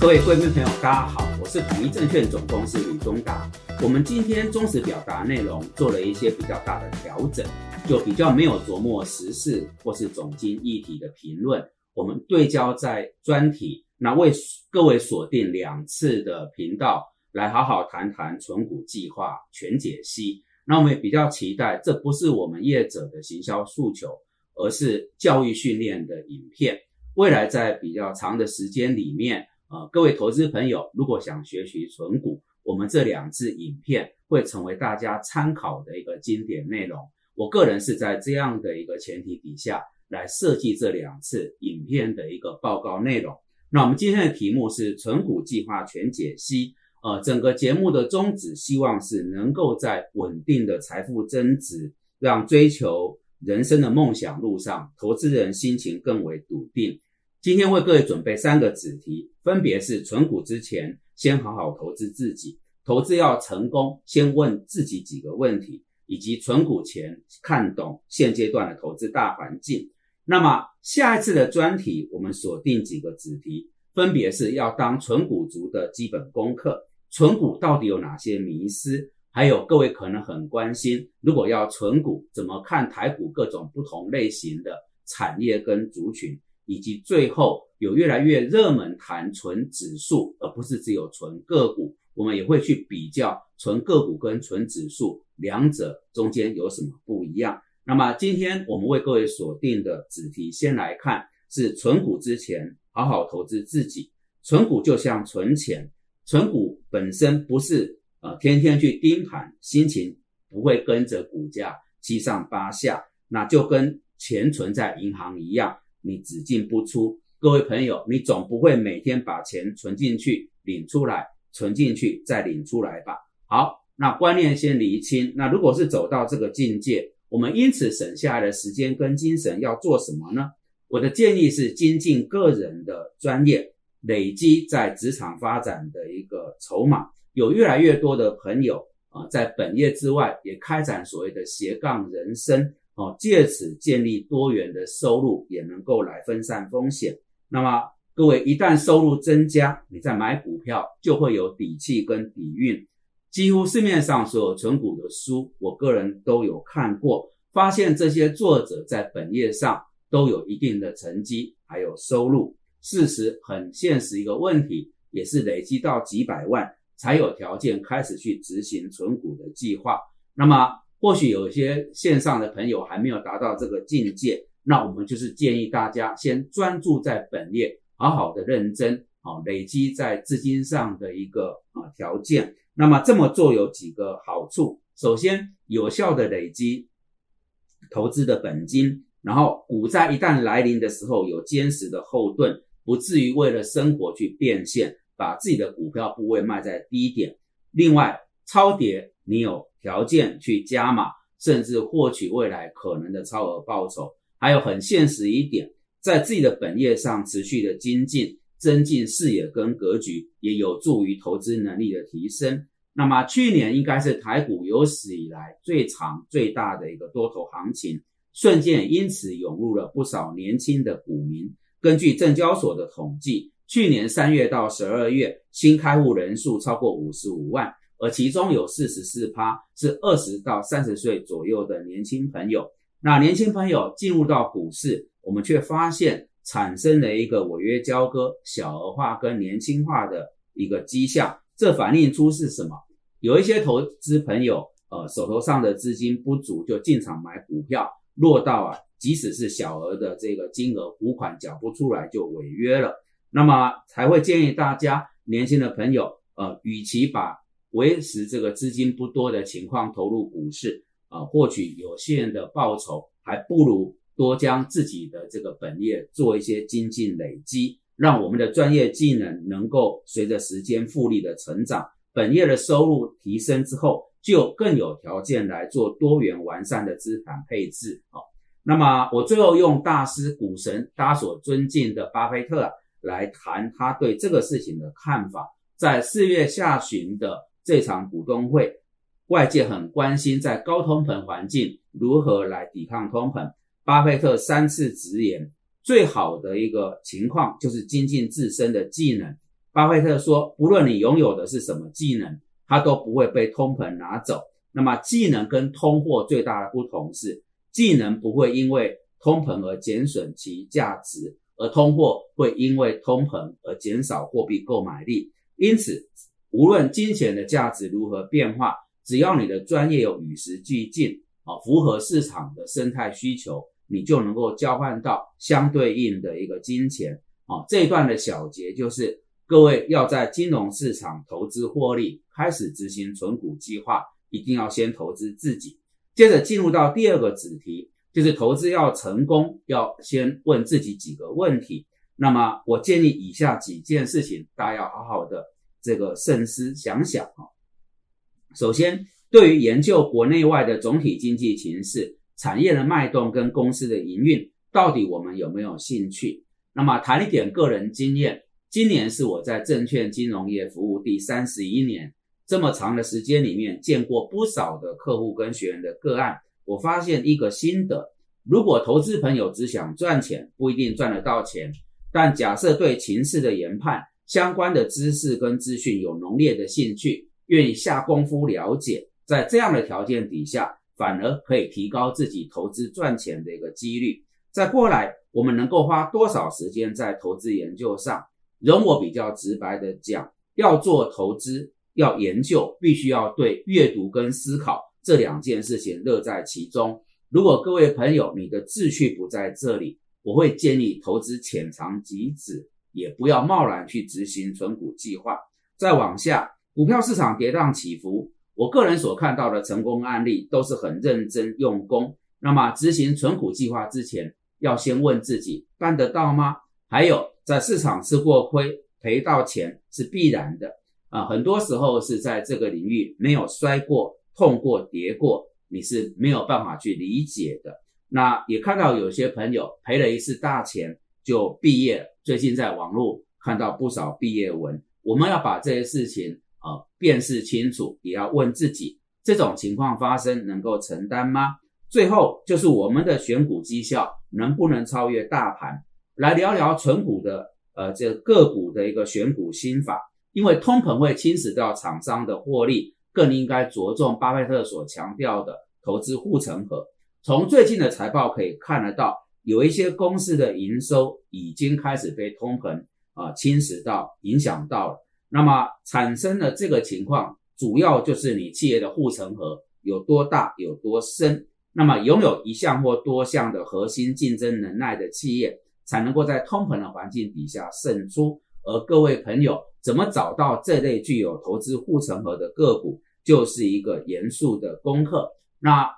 各位贵宾朋友，大家好，我是统一证券总公司吕忠达。我们今天忠实表达内容做了一些比较大的调整，就比较没有琢磨时事或是总经议题的评论，我们对焦在专题，那为各位锁定两次的频道，来好好谈谈存股计划全解析。那我们也比较期待，这不是我们业者的行销诉求，而是教育训练的影片。未来在比较长的时间里面。呃，各位投资朋友，如果想学习存股，我们这两支影片会成为大家参考的一个经典内容。我个人是在这样的一个前提底下来设计这两次影片的一个报告内容。那我们今天的题目是存股计划全解析。呃，整个节目的宗旨希望是能够在稳定的财富增值，让追求人生的梦想路上，投资人心情更为笃定。今天为各位准备三个子题，分别是存股之前先好好投资自己，投资要成功先问自己几个问题，以及存股前看懂现阶段的投资大环境。那么下一次的专题，我们锁定几个子题，分别是要当存股族的基本功课，存股到底有哪些迷思？还有各位可能很关心，如果要存股，怎么看台股各种不同类型的产业跟族群？以及最后有越来越热门谈纯指数，而不是只有纯个股。我们也会去比较纯个股跟纯指数两者中间有什么不一样。那么今天我们为各位锁定的子题，先来看是存股之前好好投资自己。存股就像存钱，存股本身不是呃天天去盯盘，心情不会跟着股价七上八下，那就跟钱存在银行一样。你只进不出，各位朋友，你总不会每天把钱存进去、领出来、存进去再领出来吧？好，那观念先厘清。那如果是走到这个境界，我们因此省下来的时间跟精神要做什么呢？我的建议是精进个人的专业，累积在职场发展的一个筹码。有越来越多的朋友啊，在本业之外也开展所谓的斜杠人生。哦，借此建立多元的收入，也能够来分散风险。那么，各位一旦收入增加，你在买股票就会有底气跟底蕴。几乎市面上所有存股的书，我个人都有看过，发现这些作者在本业上都有一定的成绩，还有收入。事实很现实，一个问题也是累积到几百万，才有条件开始去执行存股的计划。那么，或许有些线上的朋友还没有达到这个境界，那我们就是建议大家先专注在本业，好好的认真，啊，累积在资金上的一个啊条件。那么这么做有几个好处：首先，有效的累积投资的本金，然后股灾一旦来临的时候有坚实的后盾，不至于为了生活去变现，把自己的股票部位卖在低点。另外，超跌你有。条件去加码，甚至获取未来可能的超额报酬，还有很现实一点，在自己的本业上持续的精进，增进视野跟格局，也有助于投资能力的提升。那么去年应该是台股有史以来最长最大的一个多头行情，瞬间因此涌入了不少年轻的股民。根据证交所的统计，去年三月到十二月新开户人数超过五十五万。而其中有四十四趴是二十到三十岁左右的年轻朋友。那年轻朋友进入到股市，我们却发现产生了一个违约交割、小额化跟年轻化的一个迹象。这反映出是什么？有一些投资朋友，呃，手头上的资金不足，就进场买股票，落到啊，即使是小额的这个金额，股款缴不出来就违约了。那么才会建议大家，年轻的朋友，呃，与其把维持这个资金不多的情况投入股市啊，获取有限的报酬，还不如多将自己的这个本业做一些精进累积，让我们的专业技能能够随着时间复利的成长，本业的收入提升之后，就更有条件来做多元完善的资产配置啊。那么我最后用大师股神大家所尊敬的巴菲特来谈他对这个事情的看法，在四月下旬的。这场股东会，外界很关心在高通膨环境如何来抵抗通膨。巴菲特三次直言，最好的一个情况就是精进自身的技能。巴菲特说，不论你拥有的是什么技能，它都不会被通膨拿走。那么，技能跟通货最大的不同是，技能不会因为通膨而减损其价值，而通货会因为通膨而减少货币购买力。因此，无论金钱的价值如何变化，只要你的专业有与时俱进，啊，符合市场的生态需求，你就能够交换到相对应的一个金钱。啊，这一段的小结就是，各位要在金融市场投资获利，开始执行存股计划，一定要先投资自己。接着进入到第二个子题。就是投资要成功，要先问自己几个问题。那么，我建议以下几件事情，大家要好好的这个慎思想想啊。首先，对于研究国内外的总体经济形势、产业的脉动跟公司的营运，到底我们有没有兴趣？那么，谈一点个人经验。今年是我在证券金融业服务第三十一年，这么长的时间里面，见过不少的客户跟学员的个案。我发现一个心得：如果投资朋友只想赚钱，不一定赚得到钱。但假设对情势的研判相关的知识跟资讯有浓烈的兴趣，愿意下功夫了解，在这样的条件底下，反而可以提高自己投资赚钱的一个几率。再过来，我们能够花多少时间在投资研究上？容我比较直白的讲，要做投资，要研究，必须要对阅读跟思考。这两件事情乐在其中。如果各位朋友你的志趣不在这里，我会建议投资浅尝即止，也不要贸然去执行存股计划。再往下，股票市场跌宕起伏，我个人所看到的成功案例都是很认真用功。那么执行存股计划之前，要先问自己办得到吗？还有，在市场吃过亏赔到钱是必然的啊，很多时候是在这个领域没有摔过。痛过跌过，你是没有办法去理解的。那也看到有些朋友赔了一次大钱就毕业了。最近在网络看到不少毕业文，我们要把这些事情啊辨识清楚，也要问自己：这种情况发生能够承担吗？最后就是我们的选股绩效能不能超越大盘？来聊聊纯股的呃这个股的一个选股心法，因为通膨会侵蚀掉厂商的获利。更应该着重巴菲特所强调的投资护城河。从最近的财报可以看得到，有一些公司的营收已经开始被通膨啊侵蚀到、影响到了。那么产生的这个情况，主要就是你企业的护城河有多大、有多深。那么拥有一项或多项的核心竞争能耐的企业，才能够在通膨的环境底下胜出。而各位朋友，怎么找到这类具有投资护城河的个股？就是一个严肃的功课。那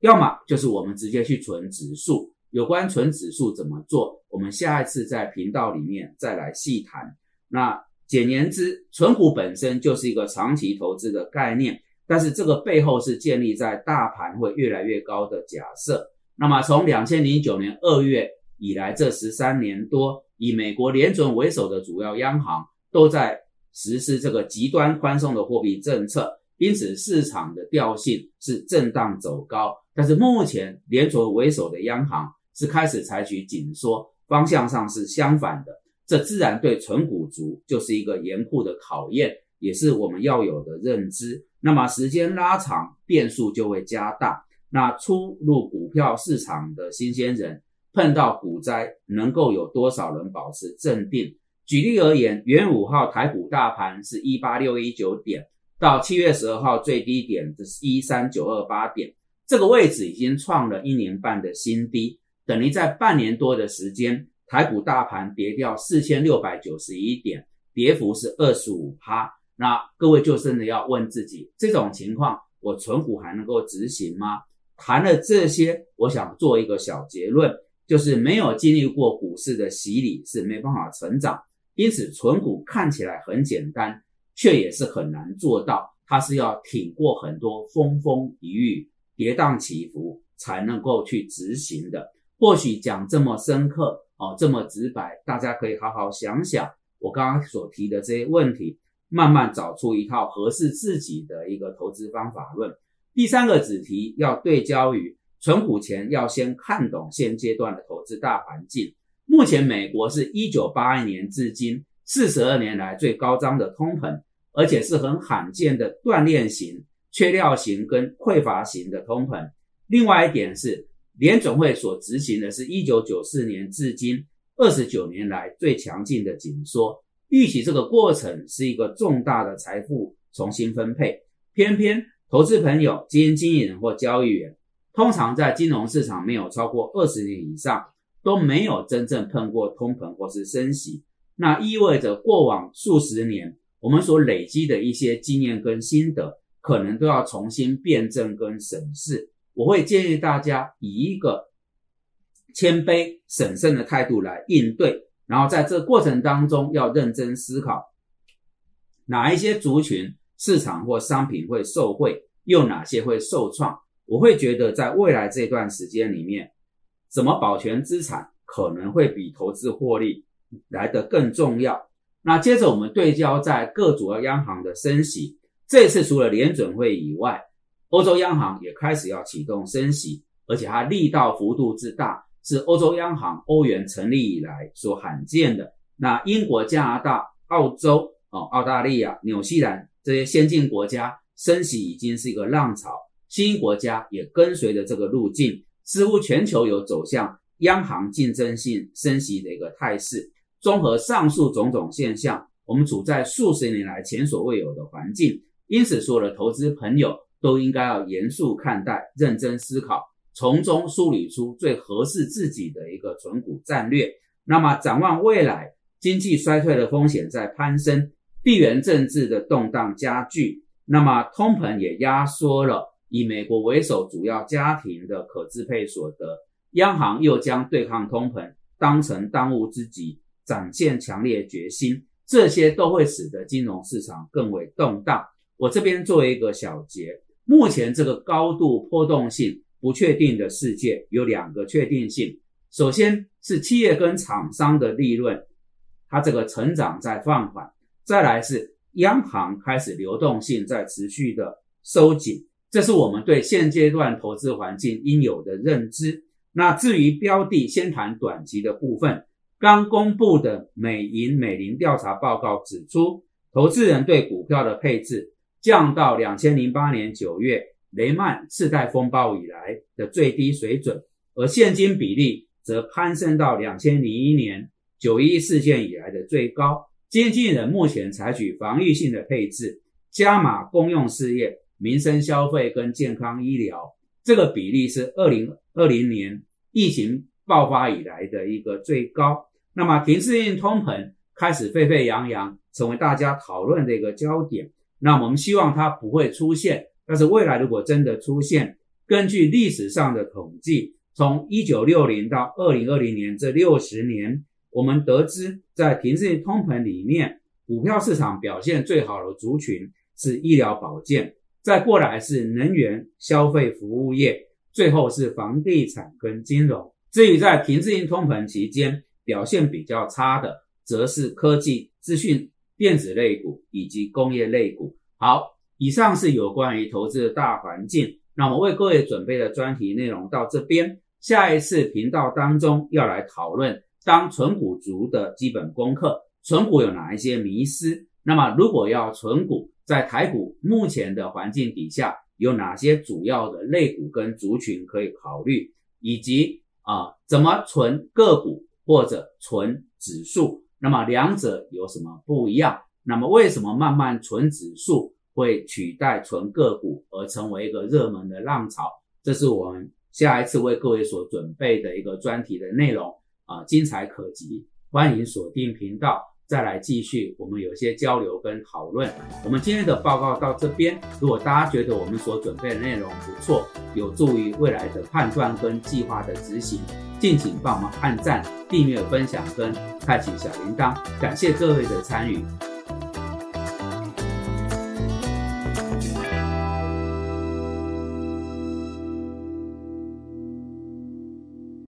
要么就是我们直接去存指数。有关纯指数怎么做，我们下一次在频道里面再来细谈。那简言之，存股本身就是一个长期投资的概念，但是这个背后是建立在大盘会越来越高的假设。那么从两千零九年二月以来，这十三年多，以美国联准为首的主要央行都在实施这个极端宽松的货币政策。因此，市场的调性是震荡走高，但是目前联储为首的央行是开始采取紧缩，方向上是相反的。这自然对纯股族就是一个严酷的考验，也是我们要有的认知。那么时间拉长，变数就会加大。那初入股票市场的新鲜人碰到股灾，能够有多少人保持镇定？举例而言，元五号台股大盘是一八六一九点。到七月十二号最低点是一三九二八点，这个位置已经创了一年半的新低，等于在半年多的时间，台股大盘跌掉四千六百九十一点，跌幅是二十五趴。那各位就真的要问自己，这种情况我存股还能够执行吗？谈了这些，我想做一个小结论，就是没有经历过股市的洗礼是没办法成长，因此存股看起来很简单。却也是很难做到，它是要挺过很多风风雨雨、跌宕起伏，才能够去执行的。或许讲这么深刻哦，这么直白，大家可以好好想想我刚刚所提的这些问题，慢慢找出一套合适自己的一个投资方法论。第三个子题要对焦于存股前，要先看懂现阶段的投资大环境。目前美国是一九八一年至今。四十二年来最高涨的通膨，而且是很罕见的断裂型、缺料型跟匮乏型的通膨。另外一点是，联总会所执行的是一九九四年至今二十九年来最强劲的紧缩，预期这个过程是一个重大的财富重新分配。偏偏投资朋友、基金经理人或交易员，通常在金融市场没有超过二十年以上，都没有真正碰过通膨或是升息。那意味着过往数十年我们所累积的一些经验跟心得，可能都要重新辩证跟审视。我会建议大家以一个谦卑、审慎的态度来应对，然后在这过程当中要认真思考哪一些族群、市场或商品会受惠，又哪些会受创。我会觉得在未来这段时间里面，怎么保全资产可能会比投资获利来得更重要。那接着我们对焦在各主要央行的升息，这次除了联准会以外。欧洲央行也开始要启动升息，而且它力道幅度之大，是欧洲央行欧元成立以来所罕见的。那英国、加拿大、澳洲、哦、澳大利亚、纽西兰这些先进国家升息已经是一个浪潮，新国家也跟随着这个路径，似乎全球有走向央行竞争性升息的一个态势。综合上述种种现象，我们处在数十年来前所未有的环境，因此，所有的投资朋友。都应该要严肃看待，认真思考，从中梳理出最合适自己的一个存股战略。那么展望未来，经济衰退的风险在攀升，地缘政治的动荡加剧，那么通膨也压缩了以美国为首主要家庭的可支配所得，央行又将对抗通膨当成当务之急，展现强烈决心，这些都会使得金融市场更为动荡。我这边做一个小结。目前这个高度波动性不确定的世界有两个确定性，首先是企业跟厂商的利润，它这个成长在放缓；再来是央行开始流动性在持续的收紧，这是我们对现阶段投资环境应有的认知。那至于标的，先谈短期的部分。刚公布的美银美林调查报告指出，投资人对股票的配置。降到两千零八年九月雷曼次贷风暴以来的最低水准，而现金比例则攀升到两千零一年九一事件以来的最高。经纪人目前采取防御性的配置，加码公用事业、民生消费跟健康医疗，这个比例是二零二零年疫情爆发以来的一个最高。那么停滞性通膨开始沸沸扬扬，成为大家讨论的一个焦点。那我们希望它不会出现，但是未来如果真的出现，根据历史上的统计，从一九六零到二零二零年这六十年，我们得知在停滞通膨里面，股票市场表现最好的族群是医疗保健，再过来是能源、消费服务业，最后是房地产跟金融。至于在停滞通膨期间表现比较差的，则是科技资讯。电子类股以及工业类股。好，以上是有关于投资的大环境。那我为各位准备的专题内容到这边。下一次频道当中要来讨论当存股族的基本功课，存股有哪一些迷思？那么如果要存股，在台股目前的环境底下，有哪些主要的类股跟族群可以考虑？以及啊，怎么存个股或者存指数？那么两者有什么不一样？那么为什么慢慢纯指数会取代纯个股而成为一个热门的浪潮？这是我们下一次为各位所准备的一个专题的内容啊，精彩可及，欢迎锁定频道。再来继续，我们有一些交流跟讨论。我们今天的报告到这边，如果大家觉得我们所准备的内容不错，有助于未来的判断跟计划的执行，敬请帮忙按赞、订阅、分享跟开启小铃铛。感谢各位的参与。